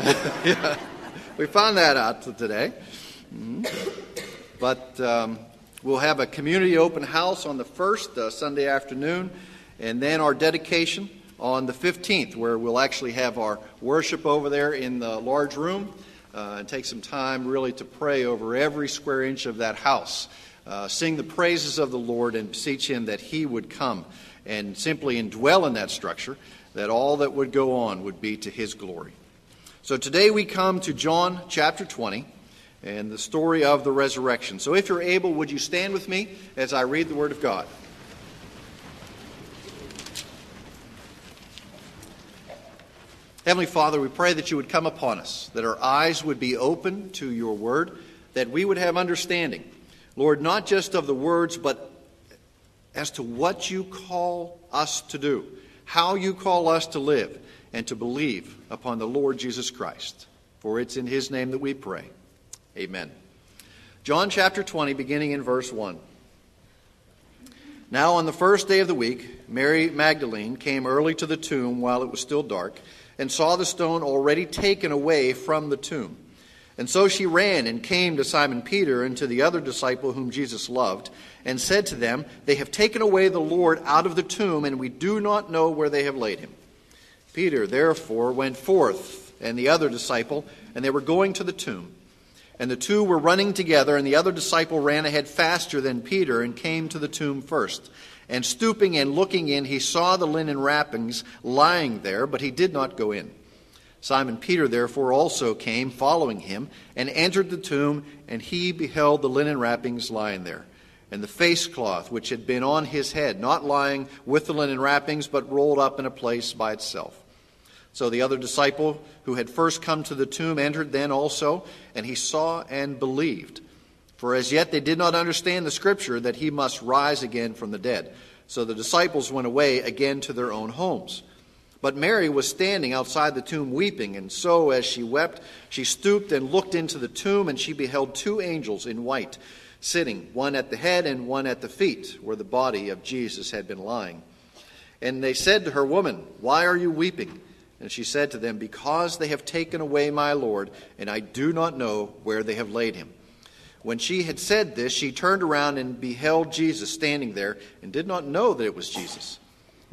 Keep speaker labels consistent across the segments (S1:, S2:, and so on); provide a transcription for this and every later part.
S1: we found that out today. Mm-hmm. But um, we'll have a community open house on the first uh, Sunday afternoon, and then our dedication on the 15th, where we'll actually have our worship over there in the large room uh, and take some time really to pray over every square inch of that house. Uh, sing the praises of the Lord and beseech Him that He would come and simply indwell in that structure, that all that would go on would be to His glory. So today we come to John chapter 20 and the story of the resurrection. So if you're able, would you stand with me as I read the Word of God? Heavenly Father, we pray that you would come upon us, that our eyes would be open to your Word, that we would have understanding, Lord, not just of the words, but as to what you call us to do, how you call us to live, and to believe upon the Lord Jesus Christ. For it's in his name that we pray. Amen. John chapter 20, beginning in verse 1. Now, on the first day of the week, Mary Magdalene came early to the tomb while it was still dark and saw the stone already taken away from the tomb. And so she ran and came to Simon Peter and to the other disciple whom Jesus loved, and said to them, They have taken away the Lord out of the tomb, and we do not know where they have laid him. Peter, therefore, went forth, and the other disciple, and they were going to the tomb. And the two were running together, and the other disciple ran ahead faster than Peter and came to the tomb first. And stooping and looking in, he saw the linen wrappings lying there, but he did not go in. Simon Peter therefore also came, following him, and entered the tomb, and he beheld the linen wrappings lying there, and the face cloth which had been on his head, not lying with the linen wrappings, but rolled up in a place by itself. So the other disciple who had first come to the tomb entered then also, and he saw and believed. For as yet they did not understand the scripture that he must rise again from the dead. So the disciples went away again to their own homes. But Mary was standing outside the tomb weeping, and so as she wept, she stooped and looked into the tomb, and she beheld two angels in white, sitting, one at the head and one at the feet, where the body of Jesus had been lying. And they said to her, Woman, why are you weeping? And she said to them, Because they have taken away my Lord, and I do not know where they have laid him. When she had said this, she turned around and beheld Jesus standing there, and did not know that it was Jesus.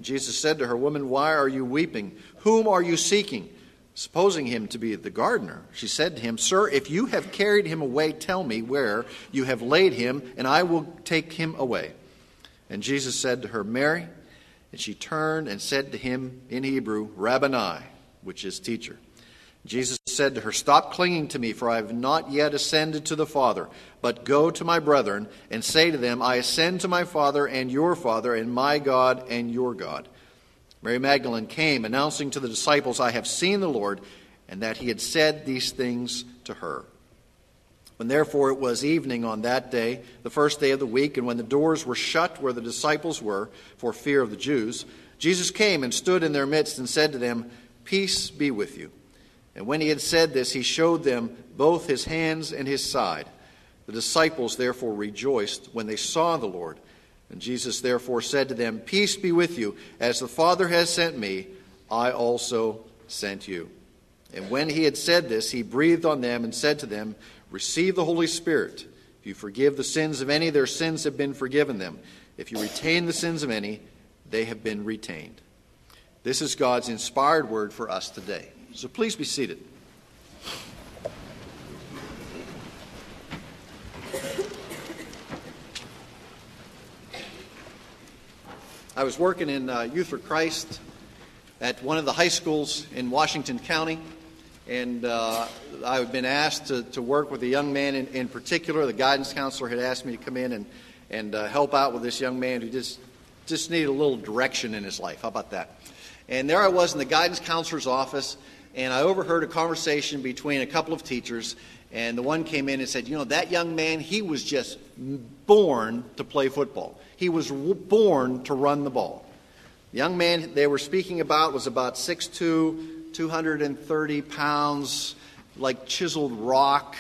S1: Jesus said to her, Woman, why are you weeping? Whom are you seeking? Supposing him to be the gardener, she said to him, Sir, if you have carried him away, tell me where you have laid him, and I will take him away. And Jesus said to her, Mary. And she turned and said to him in Hebrew, Rabboni, which is teacher. Jesus said to her, Stop clinging to me, for I have not yet ascended to the Father, but go to my brethren and say to them, I ascend to my Father and your Father, and my God and your God. Mary Magdalene came, announcing to the disciples, I have seen the Lord, and that he had said these things to her. When therefore it was evening on that day, the first day of the week, and when the doors were shut where the disciples were, for fear of the Jews, Jesus came and stood in their midst and said to them, Peace be with you. And when he had said this, he showed them both his hands and his side. The disciples therefore rejoiced when they saw the Lord. And Jesus therefore said to them, Peace be with you. As the Father has sent me, I also sent you. And when he had said this, he breathed on them and said to them, Receive the Holy Spirit. If you forgive the sins of any, their sins have been forgiven them. If you retain the sins of any, they have been retained. This is God's inspired word for us today. So please be seated. I was working in uh, Youth for Christ at one of the high schools in Washington County and uh, I've been asked to, to work with a young man in, in particular. The guidance counselor had asked me to come in and, and uh, help out with this young man who just, just needed a little direction in his life. How about that? And there I was in the guidance counselor's office, and I overheard a conversation between a couple of teachers. And the one came in and said, You know, that young man, he was just born to play football. He was born to run the ball. The young man they were speaking about was about 6'2, 230 pounds, like chiseled rock,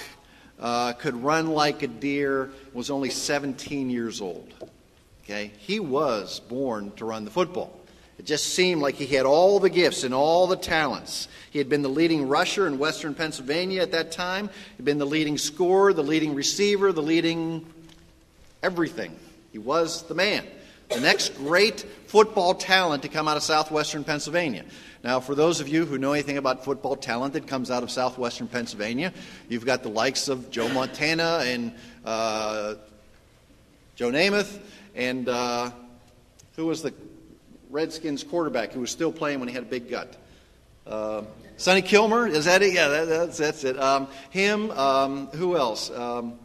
S1: uh, could run like a deer, was only 17 years old. Okay? He was born to run the football. It just seemed like he had all the gifts and all the talents. He had been the leading rusher in western Pennsylvania at that time. He'd been the leading scorer, the leading receiver, the leading everything. He was the man. The next great football talent to come out of southwestern Pennsylvania. Now, for those of you who know anything about football talent that comes out of southwestern Pennsylvania, you've got the likes of Joe Montana and uh, Joe Namath, and uh, who was the Redskins quarterback who was still playing when he had a big gut? Uh, Sonny Kilmer, is that it? Yeah, that, that's, that's it. Um, him, um, who else? Um,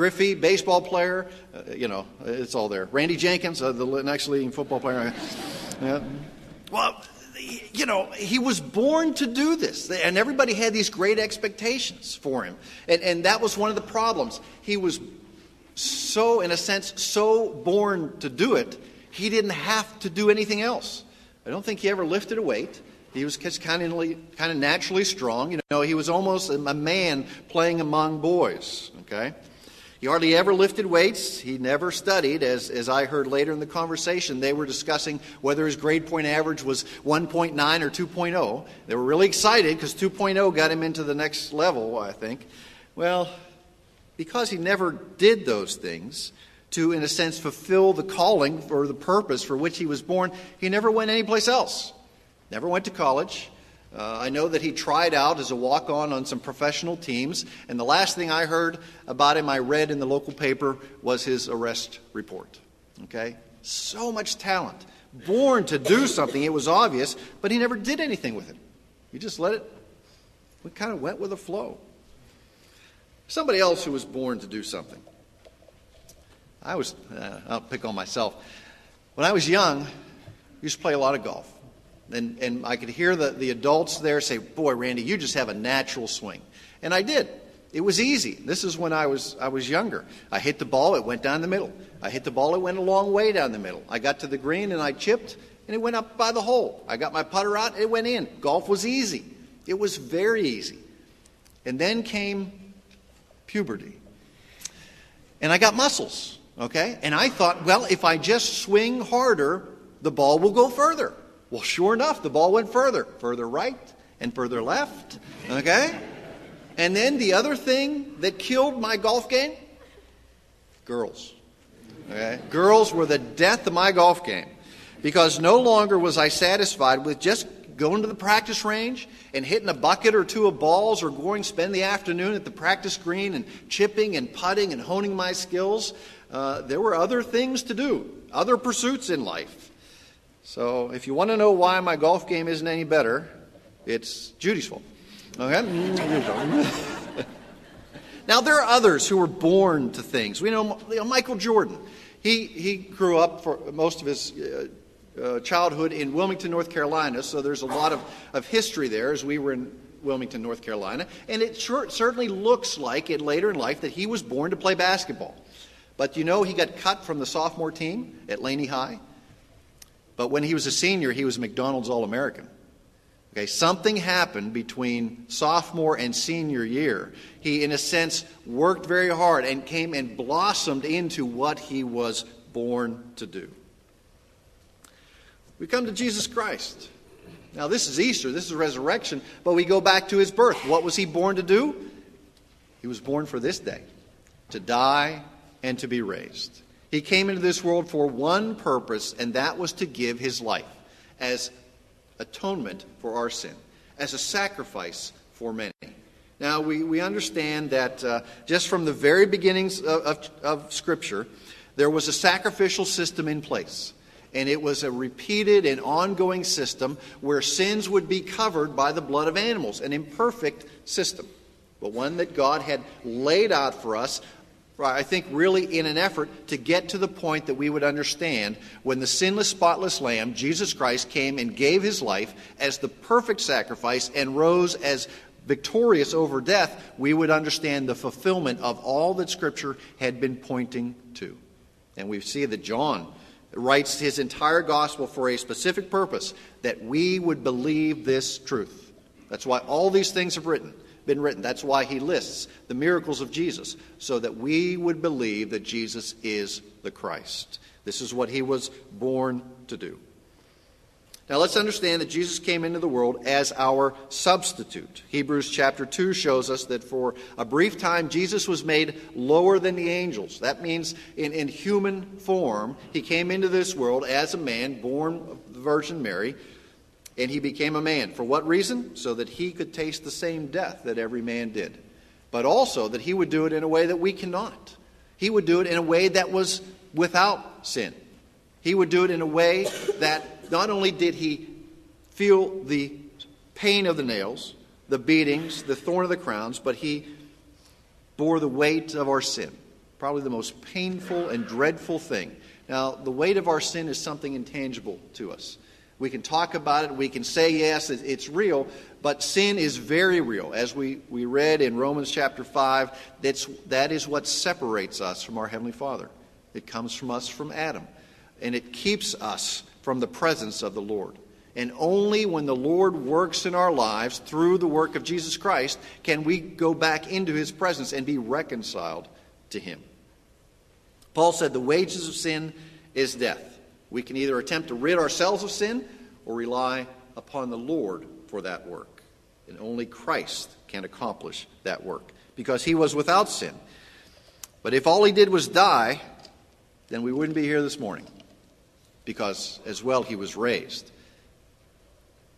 S1: Griffey, baseball player, uh, you know, it's all there. Randy Jenkins, uh, the next leading football player. Yeah. Well, you know, he was born to do this, and everybody had these great expectations for him. And, and that was one of the problems. He was so, in a sense, so born to do it, he didn't have to do anything else. I don't think he ever lifted a weight. He was kind of, kind of naturally strong. You know, he was almost a man playing among boys. Okay? He hardly ever lifted weights. He never studied. As, as I heard later in the conversation, they were discussing whether his grade point average was 1.9 or 2.0. They were really excited because 2.0 got him into the next level, I think. Well, because he never did those things to, in a sense, fulfill the calling or the purpose for which he was born, he never went anyplace else. Never went to college. Uh, I know that he tried out as a walk on on some professional teams, and the last thing I heard about him, I read in the local paper, was his arrest report. Okay? So much talent. Born to do something, it was obvious, but he never did anything with it. He just let it, we kind of went with the flow. Somebody else who was born to do something. I was, uh, I'll pick on myself. When I was young, I used to play a lot of golf. And, and I could hear the, the adults there say, Boy, Randy, you just have a natural swing. And I did. It was easy. This is when I was, I was younger. I hit the ball, it went down the middle. I hit the ball, it went a long way down the middle. I got to the green and I chipped, and it went up by the hole. I got my putter out, it went in. Golf was easy. It was very easy. And then came puberty. And I got muscles, okay? And I thought, well, if I just swing harder, the ball will go further. Well, sure enough, the ball went further, further right and further left. Okay? And then the other thing that killed my golf game girls. Okay? Girls were the death of my golf game because no longer was I satisfied with just going to the practice range and hitting a bucket or two of balls or going spend the afternoon at the practice green and chipping and putting and honing my skills. Uh, there were other things to do, other pursuits in life. So if you want to know why my golf game isn't any better, it's Judy's fault. Okay? now, there are others who were born to things. We know, you know Michael Jordan. He, he grew up for most of his uh, uh, childhood in Wilmington, North Carolina, so there's a lot of, of history there as we were in Wilmington, North Carolina. And it sure, certainly looks like it later in life that he was born to play basketball. But you know, he got cut from the sophomore team at Laney High. But when he was a senior, he was McDonald's All American. Okay, something happened between sophomore and senior year. He, in a sense, worked very hard and came and blossomed into what he was born to do. We come to Jesus Christ. Now, this is Easter, this is resurrection, but we go back to his birth. What was he born to do? He was born for this day to die and to be raised. He came into this world for one purpose, and that was to give his life as atonement for our sin, as a sacrifice for many. Now, we, we understand that uh, just from the very beginnings of, of, of Scripture, there was a sacrificial system in place. And it was a repeated and ongoing system where sins would be covered by the blood of animals, an imperfect system, but one that God had laid out for us I think really in an effort to get to the point that we would understand when the sinless, spotless Lamb, Jesus Christ, came and gave his life as the perfect sacrifice and rose as victorious over death, we would understand the fulfillment of all that Scripture had been pointing to. And we see that John writes his entire gospel for a specific purpose that we would believe this truth. That's why all these things have written been written. That's why he lists the miracles of Jesus, so that we would believe that Jesus is the Christ. This is what he was born to do. Now let's understand that Jesus came into the world as our substitute. Hebrews chapter 2 shows us that for a brief time Jesus was made lower than the angels. That means in, in human form, he came into this world as a man, born of the Virgin Mary, and he became a man. For what reason? So that he could taste the same death that every man did, but also that he would do it in a way that we cannot. He would do it in a way that was without sin. He would do it in a way that not only did he feel the pain of the nails, the beatings, the thorn of the crowns, but he bore the weight of our sin. Probably the most painful and dreadful thing. Now, the weight of our sin is something intangible to us. We can talk about it, we can say, yes, it's real, but sin is very real. As we, we read in Romans chapter 5, that's, that is what separates us from our Heavenly Father. It comes from us from Adam, and it keeps us from the presence of the Lord. And only when the Lord works in our lives through the work of Jesus Christ can we go back into his presence and be reconciled to him. Paul said the wages of sin is death. We can either attempt to rid ourselves of sin or rely upon the Lord for that work. And only Christ can accomplish that work because he was without sin. But if all he did was die, then we wouldn't be here this morning because as well he was raised.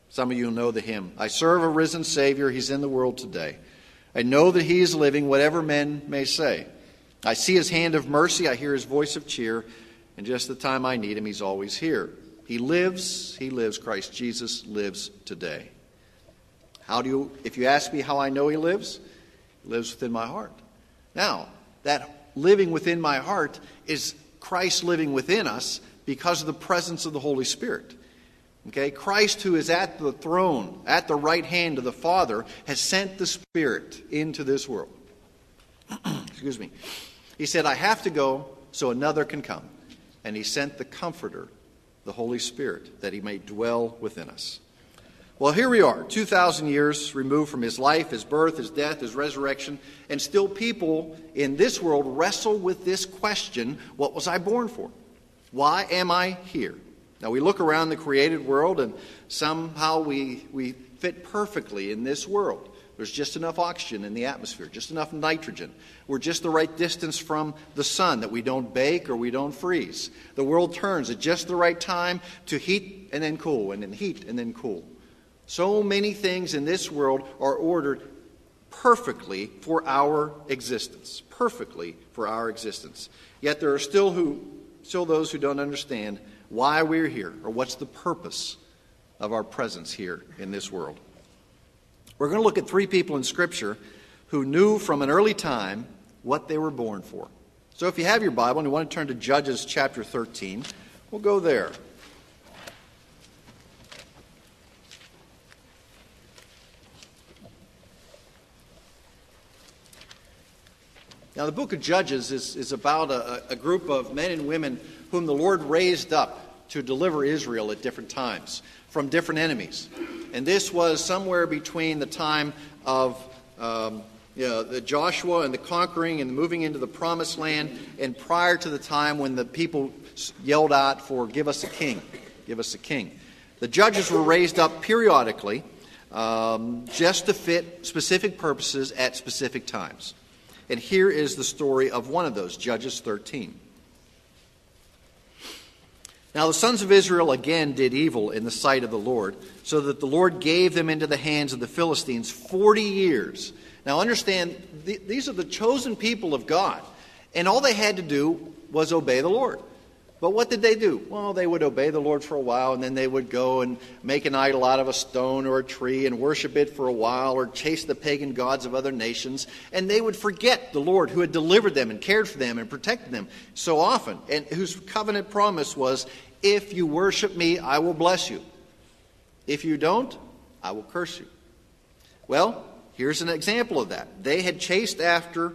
S1: Some of you know the hymn I serve a risen Savior, he's in the world today. I know that he is living, whatever men may say. I see his hand of mercy, I hear his voice of cheer, and just the time I need him, he's always here. He lives, he lives, Christ Jesus lives today. How do you, if you ask me how I know he lives, he lives within my heart. Now, that living within my heart is Christ living within us because of the presence of the Holy Spirit. Okay, Christ, who is at the throne, at the right hand of the Father, has sent the Spirit into this world. Excuse me. He said, I have to go so another can come. And he sent the Comforter, the Holy Spirit, that he may dwell within us. Well, here we are, 2,000 years removed from his life, his birth, his death, his resurrection, and still people in this world wrestle with this question what was I born for? Why am I here? Now, we look around the created world and somehow we, we fit perfectly in this world. There's just enough oxygen in the atmosphere, just enough nitrogen. We're just the right distance from the sun that we don't bake or we don't freeze. The world turns at just the right time to heat and then cool, and then heat and then cool. So many things in this world are ordered perfectly for our existence. Perfectly for our existence. Yet there are still who still those who don't understand why we're here or what's the purpose of our presence here in this world. We're going to look at three people in Scripture who knew from an early time what they were born for. So if you have your Bible and you want to turn to Judges chapter 13, we'll go there. Now, the book of Judges is, is about a, a group of men and women whom the Lord raised up to deliver Israel at different times from different enemies. And this was somewhere between the time of um, you know, the Joshua and the conquering and moving into the promised land, and prior to the time when the people yelled out for, Give us a king, give us a king. The judges were raised up periodically um, just to fit specific purposes at specific times. And here is the story of one of those, Judges 13. Now the sons of Israel again did evil in the sight of the Lord, so that the Lord gave them into the hands of the Philistines 40 years. Now understand, th- these are the chosen people of God, and all they had to do was obey the Lord. But what did they do? Well, they would obey the Lord for a while, and then they would go and make an idol out of a stone or a tree and worship it for a while, or chase the pagan gods of other nations. And they would forget the Lord who had delivered them and cared for them and protected them so often, and whose covenant promise was, If you worship me, I will bless you. If you don't, I will curse you. Well, here's an example of that. They had chased after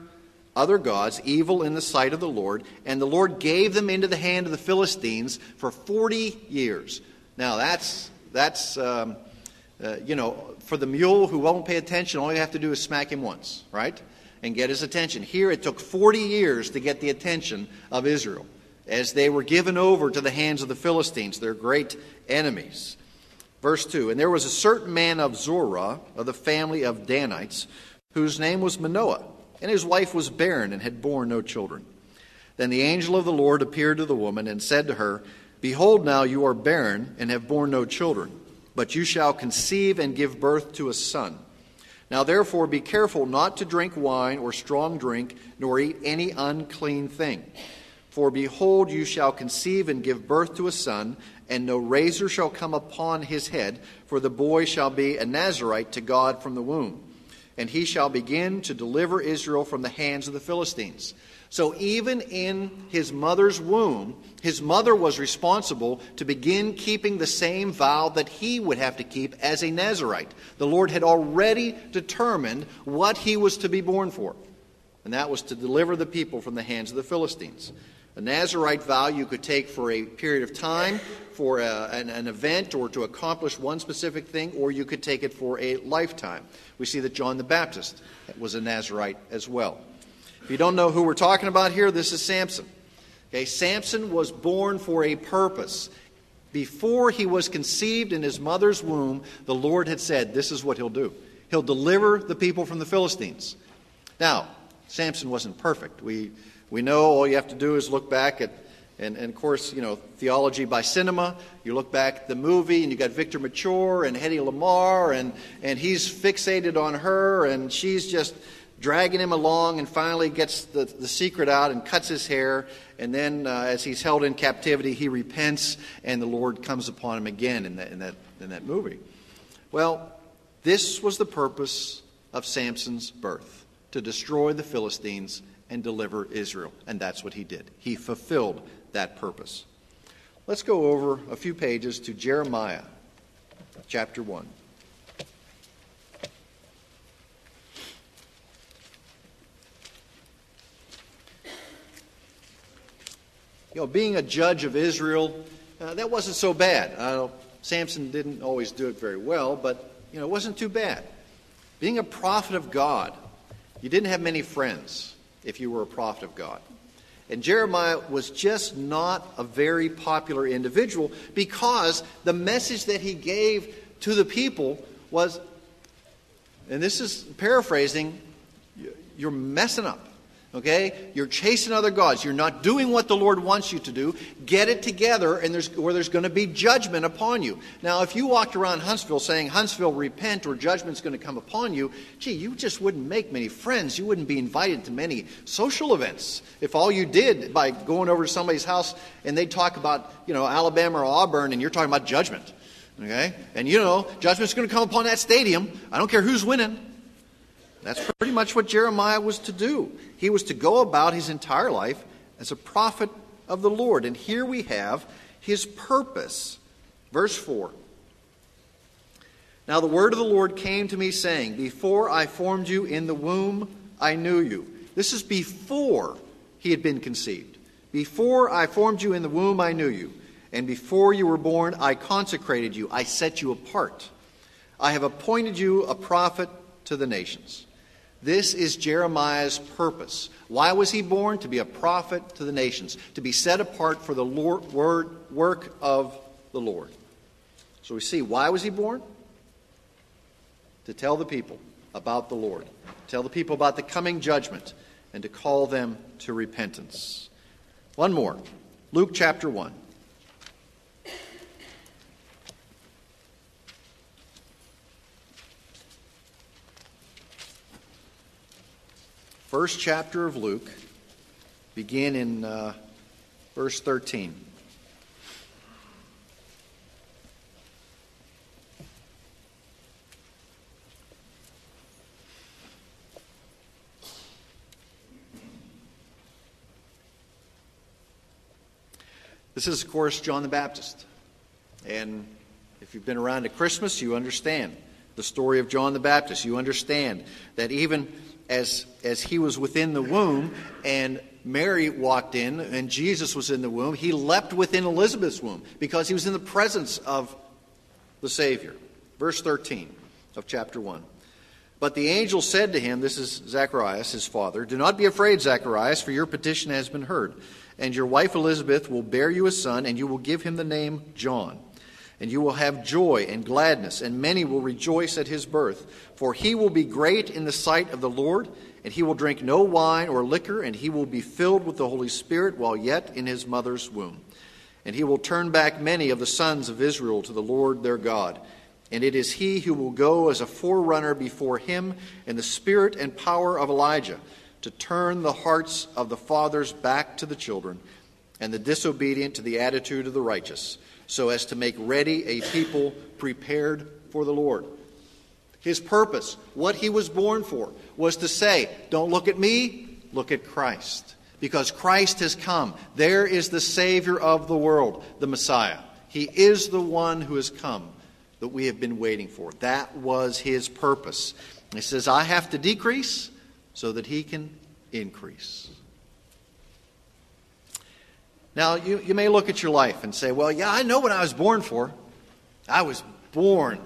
S1: other gods, evil in the sight of the Lord, and the Lord gave them into the hand of the Philistines for 40 years. Now, that's, that's um, uh, you know, for the mule who won't pay attention, all you have to do is smack him once, right? And get his attention. Here, it took 40 years to get the attention of Israel as they were given over to the hands of the Philistines, their great enemies. Verse 2 And there was a certain man of Zorah, of the family of Danites, whose name was Manoah, and his wife was barren and had borne no children. Then the angel of the Lord appeared to the woman and said to her, Behold, now you are barren and have borne no children, but you shall conceive and give birth to a son. Now therefore be careful not to drink wine or strong drink, nor eat any unclean thing. For behold, you shall conceive and give birth to a son, and no razor shall come upon his head, for the boy shall be a Nazarite to God from the womb. And he shall begin to deliver Israel from the hands of the Philistines. So even in his mother's womb, his mother was responsible to begin keeping the same vow that he would have to keep as a Nazarite. The Lord had already determined what he was to be born for, and that was to deliver the people from the hands of the Philistines. A Nazarite vow you could take for a period of time, for a, an, an, event, or to accomplish one specific thing, or you could take it for a lifetime. We see that John the Baptist was a Nazarite as well. If you don't know who we're talking about here, this is Samson. Okay, Samson was born for a purpose. Before he was conceived in his mother's womb, the Lord had said, This is what he'll do. He'll deliver the people from the Philistines. Now, Samson wasn't perfect. We we know all you have to do is look back at, and, and of course, you know, theology by cinema. You look back at the movie, and you got Victor Mature and Hedy Lamarr, and, and he's fixated on her, and she's just dragging him along, and finally gets the, the secret out and cuts his hair. And then, uh, as he's held in captivity, he repents, and the Lord comes upon him again in that, in that, in that movie. Well, this was the purpose of Samson's birth to destroy the Philistines and deliver Israel. And that's what he did. He fulfilled that purpose. Let's go over a few pages to Jeremiah chapter 1. You know, being a judge of Israel, uh, that wasn't so bad. Uh, Samson didn't always do it very well, but you know, it wasn't too bad. Being a prophet of God, you didn't have many friends if you were a prophet of God. And Jeremiah was just not a very popular individual because the message that he gave to the people was, and this is paraphrasing, you're messing up. Okay? You're chasing other gods. You're not doing what the Lord wants you to do. Get it together, and there's, or there's going to be judgment upon you. Now, if you walked around Huntsville saying, Huntsville, repent, or judgment's going to come upon you, gee, you just wouldn't make many friends. You wouldn't be invited to many social events. If all you did by going over to somebody's house and they talk about, you know, Alabama or Auburn, and you're talking about judgment. Okay? And you know, judgment's going to come upon that stadium. I don't care who's winning. That's pretty much what Jeremiah was to do. He was to go about his entire life as a prophet of the Lord. And here we have his purpose. Verse 4. Now the word of the Lord came to me, saying, Before I formed you in the womb, I knew you. This is before he had been conceived. Before I formed you in the womb, I knew you. And before you were born, I consecrated you. I set you apart. I have appointed you a prophet to the nations. This is Jeremiah's purpose. Why was he born? To be a prophet to the nations, to be set apart for the Lord, word, work of the Lord. So we see why was he born? To tell the people about the Lord, tell the people about the coming judgment, and to call them to repentance. One more Luke chapter 1. First chapter of Luke, begin in uh, verse 13. This is, of course, John the Baptist. And if you've been around at Christmas, you understand the story of John the Baptist. You understand that even as, as he was within the womb and Mary walked in and Jesus was in the womb, he leapt within Elizabeth's womb because he was in the presence of the Savior. Verse 13 of chapter 1. But the angel said to him, This is Zacharias, his father, Do not be afraid, Zacharias, for your petition has been heard. And your wife Elizabeth will bear you a son, and you will give him the name John. And you will have joy and gladness, and many will rejoice at his birth. For he will be great in the sight of the Lord, and he will drink no wine or liquor, and he will be filled with the Holy Spirit while yet in his mother's womb. And he will turn back many of the sons of Israel to the Lord their God. And it is he who will go as a forerunner before him in the spirit and power of Elijah to turn the hearts of the fathers back to the children and the disobedient to the attitude of the righteous, so as to make ready a people prepared for the Lord. His purpose, what he was born for, was to say, Don't look at me, look at Christ. Because Christ has come. There is the Savior of the world, the Messiah. He is the one who has come that we have been waiting for. That was his purpose. He says, I have to decrease so that he can increase. Now, you, you may look at your life and say, well, yeah, I know what I was born for. I was born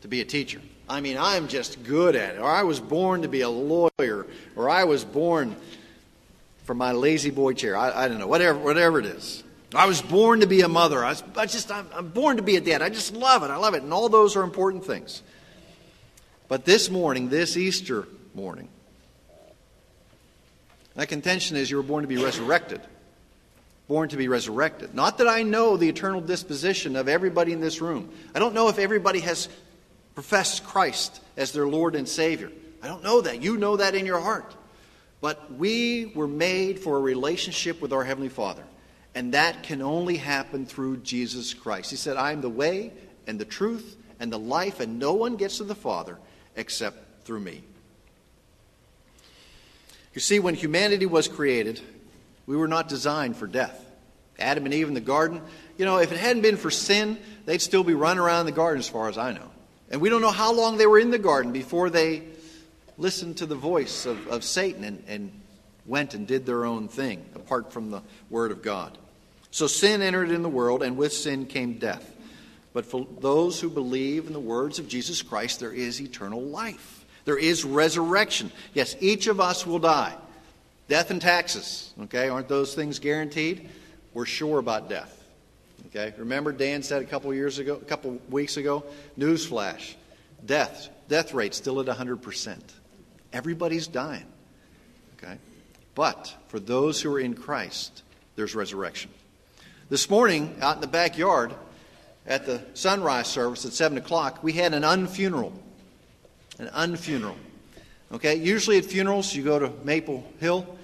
S1: to be a teacher. I mean, I'm just good at it. Or I was born to be a lawyer. Or I was born for my La-Z-Boy chair. I, I don't know, whatever, whatever it is. I was born to be a mother. I, was, I just, I'm, I'm born to be a dad. I just love it. I love it. And all those are important things. But this morning, this Easter morning, my contention is you were born to be resurrected. Born to be resurrected. Not that I know the eternal disposition of everybody in this room. I don't know if everybody has professed Christ as their Lord and Savior. I don't know that. You know that in your heart. But we were made for a relationship with our Heavenly Father. And that can only happen through Jesus Christ. He said, I am the way and the truth and the life, and no one gets to the Father except through me. You see, when humanity was created, we were not designed for death. Adam and Eve in the garden, you know, if it hadn't been for sin, they'd still be running around the garden as far as I know. And we don't know how long they were in the garden before they listened to the voice of, of Satan and, and went and did their own thing apart from the Word of God. So sin entered in the world, and with sin came death. But for those who believe in the words of Jesus Christ, there is eternal life. There is resurrection. Yes, each of us will die. Death and taxes, okay, aren't those things guaranteed? We're sure about death. Okay? Remember Dan said a couple years ago, a couple weeks ago, newsflash. Death, death rate still at 100%. Everybody's dying. Okay? But for those who are in Christ, there's resurrection. This morning, out in the backyard, at the sunrise service at 7 o'clock, we had an unfuneral. An unfuneral. Okay, usually at funerals, you go to Maple Hill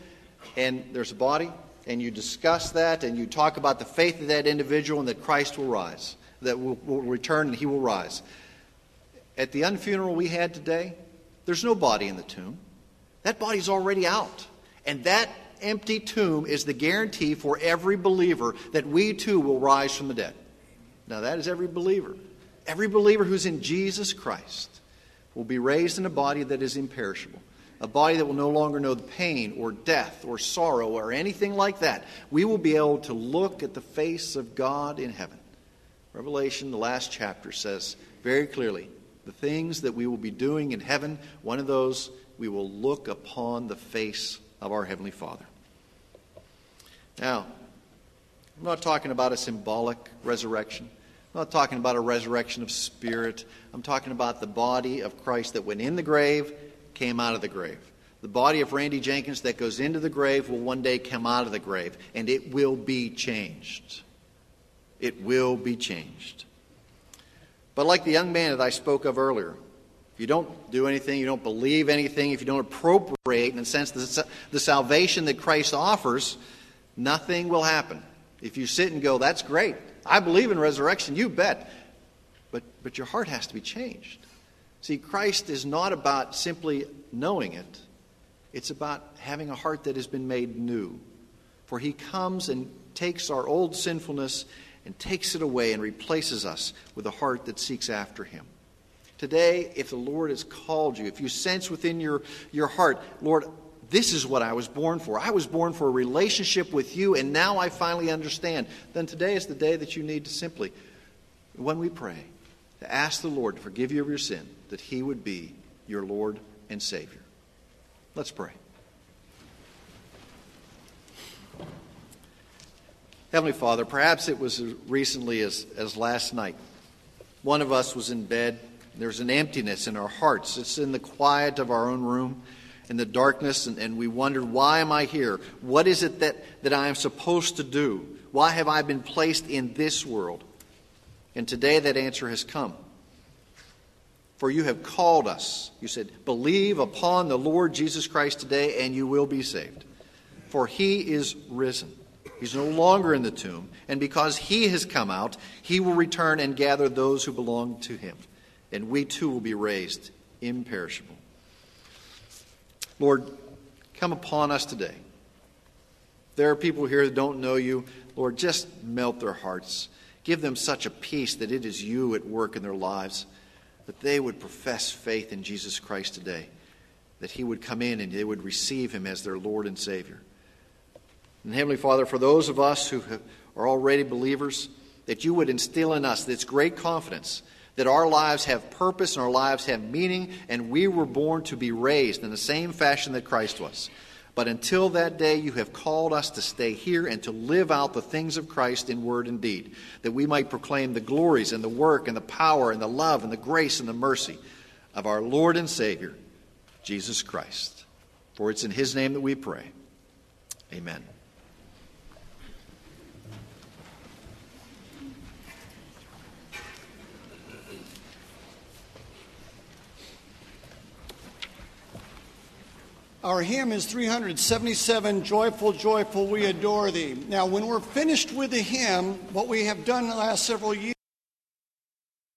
S1: and there's a body, and you discuss that and you talk about the faith of that individual and that Christ will rise, that will, will return and he will rise. At the unfuneral we had today, there's no body in the tomb. That body's already out. And that empty tomb is the guarantee for every believer that we too will rise from the dead. Now, that is every believer. Every believer who's in Jesus Christ will be raised in a body that is imperishable, a body that will no longer know the pain or death or sorrow or anything like that. We will be able to look at the face of God in heaven. Revelation, the last chapter, says very clearly the things that we will be doing in heaven, one of those, we will look upon the face of our Heavenly Father. Now, I'm not talking about a symbolic resurrection. I'm not talking about a resurrection of spirit. I'm talking about the body of Christ that went in the grave, came out of the grave. The body of Randy Jenkins that goes into the grave will one day come out of the grave, and it will be changed. It will be changed. But like the young man that I spoke of earlier, if you don't do anything, you don't believe anything, if you don't appropriate, in a sense, the, the salvation that Christ offers, nothing will happen. If you sit and go, that's great. I believe in resurrection, you bet. But, but your heart has to be changed. See, Christ is not about simply knowing it, it's about having a heart that has been made new. For he comes and takes our old sinfulness and takes it away and replaces us with a heart that seeks after him. Today, if the Lord has called you, if you sense within your, your heart, Lord, this is what I was born for. I was born for a relationship with you, and now I finally understand. Then today is the day that you need to simply, when we pray, to ask the Lord to forgive you of your sin, that He would be your Lord and Savior. Let's pray. Heavenly Father, perhaps it was as recently as, as last night One of us was in bed. There's an emptiness in our hearts. It's in the quiet of our own room, in the darkness, and, and we wondered, why am I here? What is it that, that I am supposed to do? Why have I been placed in this world? And today that answer has come. For you have called us. You said, Believe upon the Lord Jesus Christ today, and you will be saved. For he is risen. He's no longer in the tomb. And because he has come out, he will return and gather those who belong to him. And we too will be raised imperishable. Lord, come upon us today. There are people here that don't know you. Lord, just melt their hearts. Give them such a peace that it is you at work in their lives that they would profess faith in Jesus Christ today, that He would come in and they would receive Him as their Lord and Savior. And Heavenly Father, for those of us who are already believers, that you would instill in us this great confidence that our lives have purpose and our lives have meaning, and we were born to be raised in the same fashion that Christ was. But until that day, you have called us to stay here and to live out the things of Christ in word and deed, that we might proclaim the glories and the work and the power and the love and the grace and the mercy of our Lord and Savior, Jesus Christ. For it's in His name that we pray. Amen.
S2: Our hymn is 377 Joyful, Joyful, We Adore Thee. Now, when we're finished with the hymn, what we have done the last several years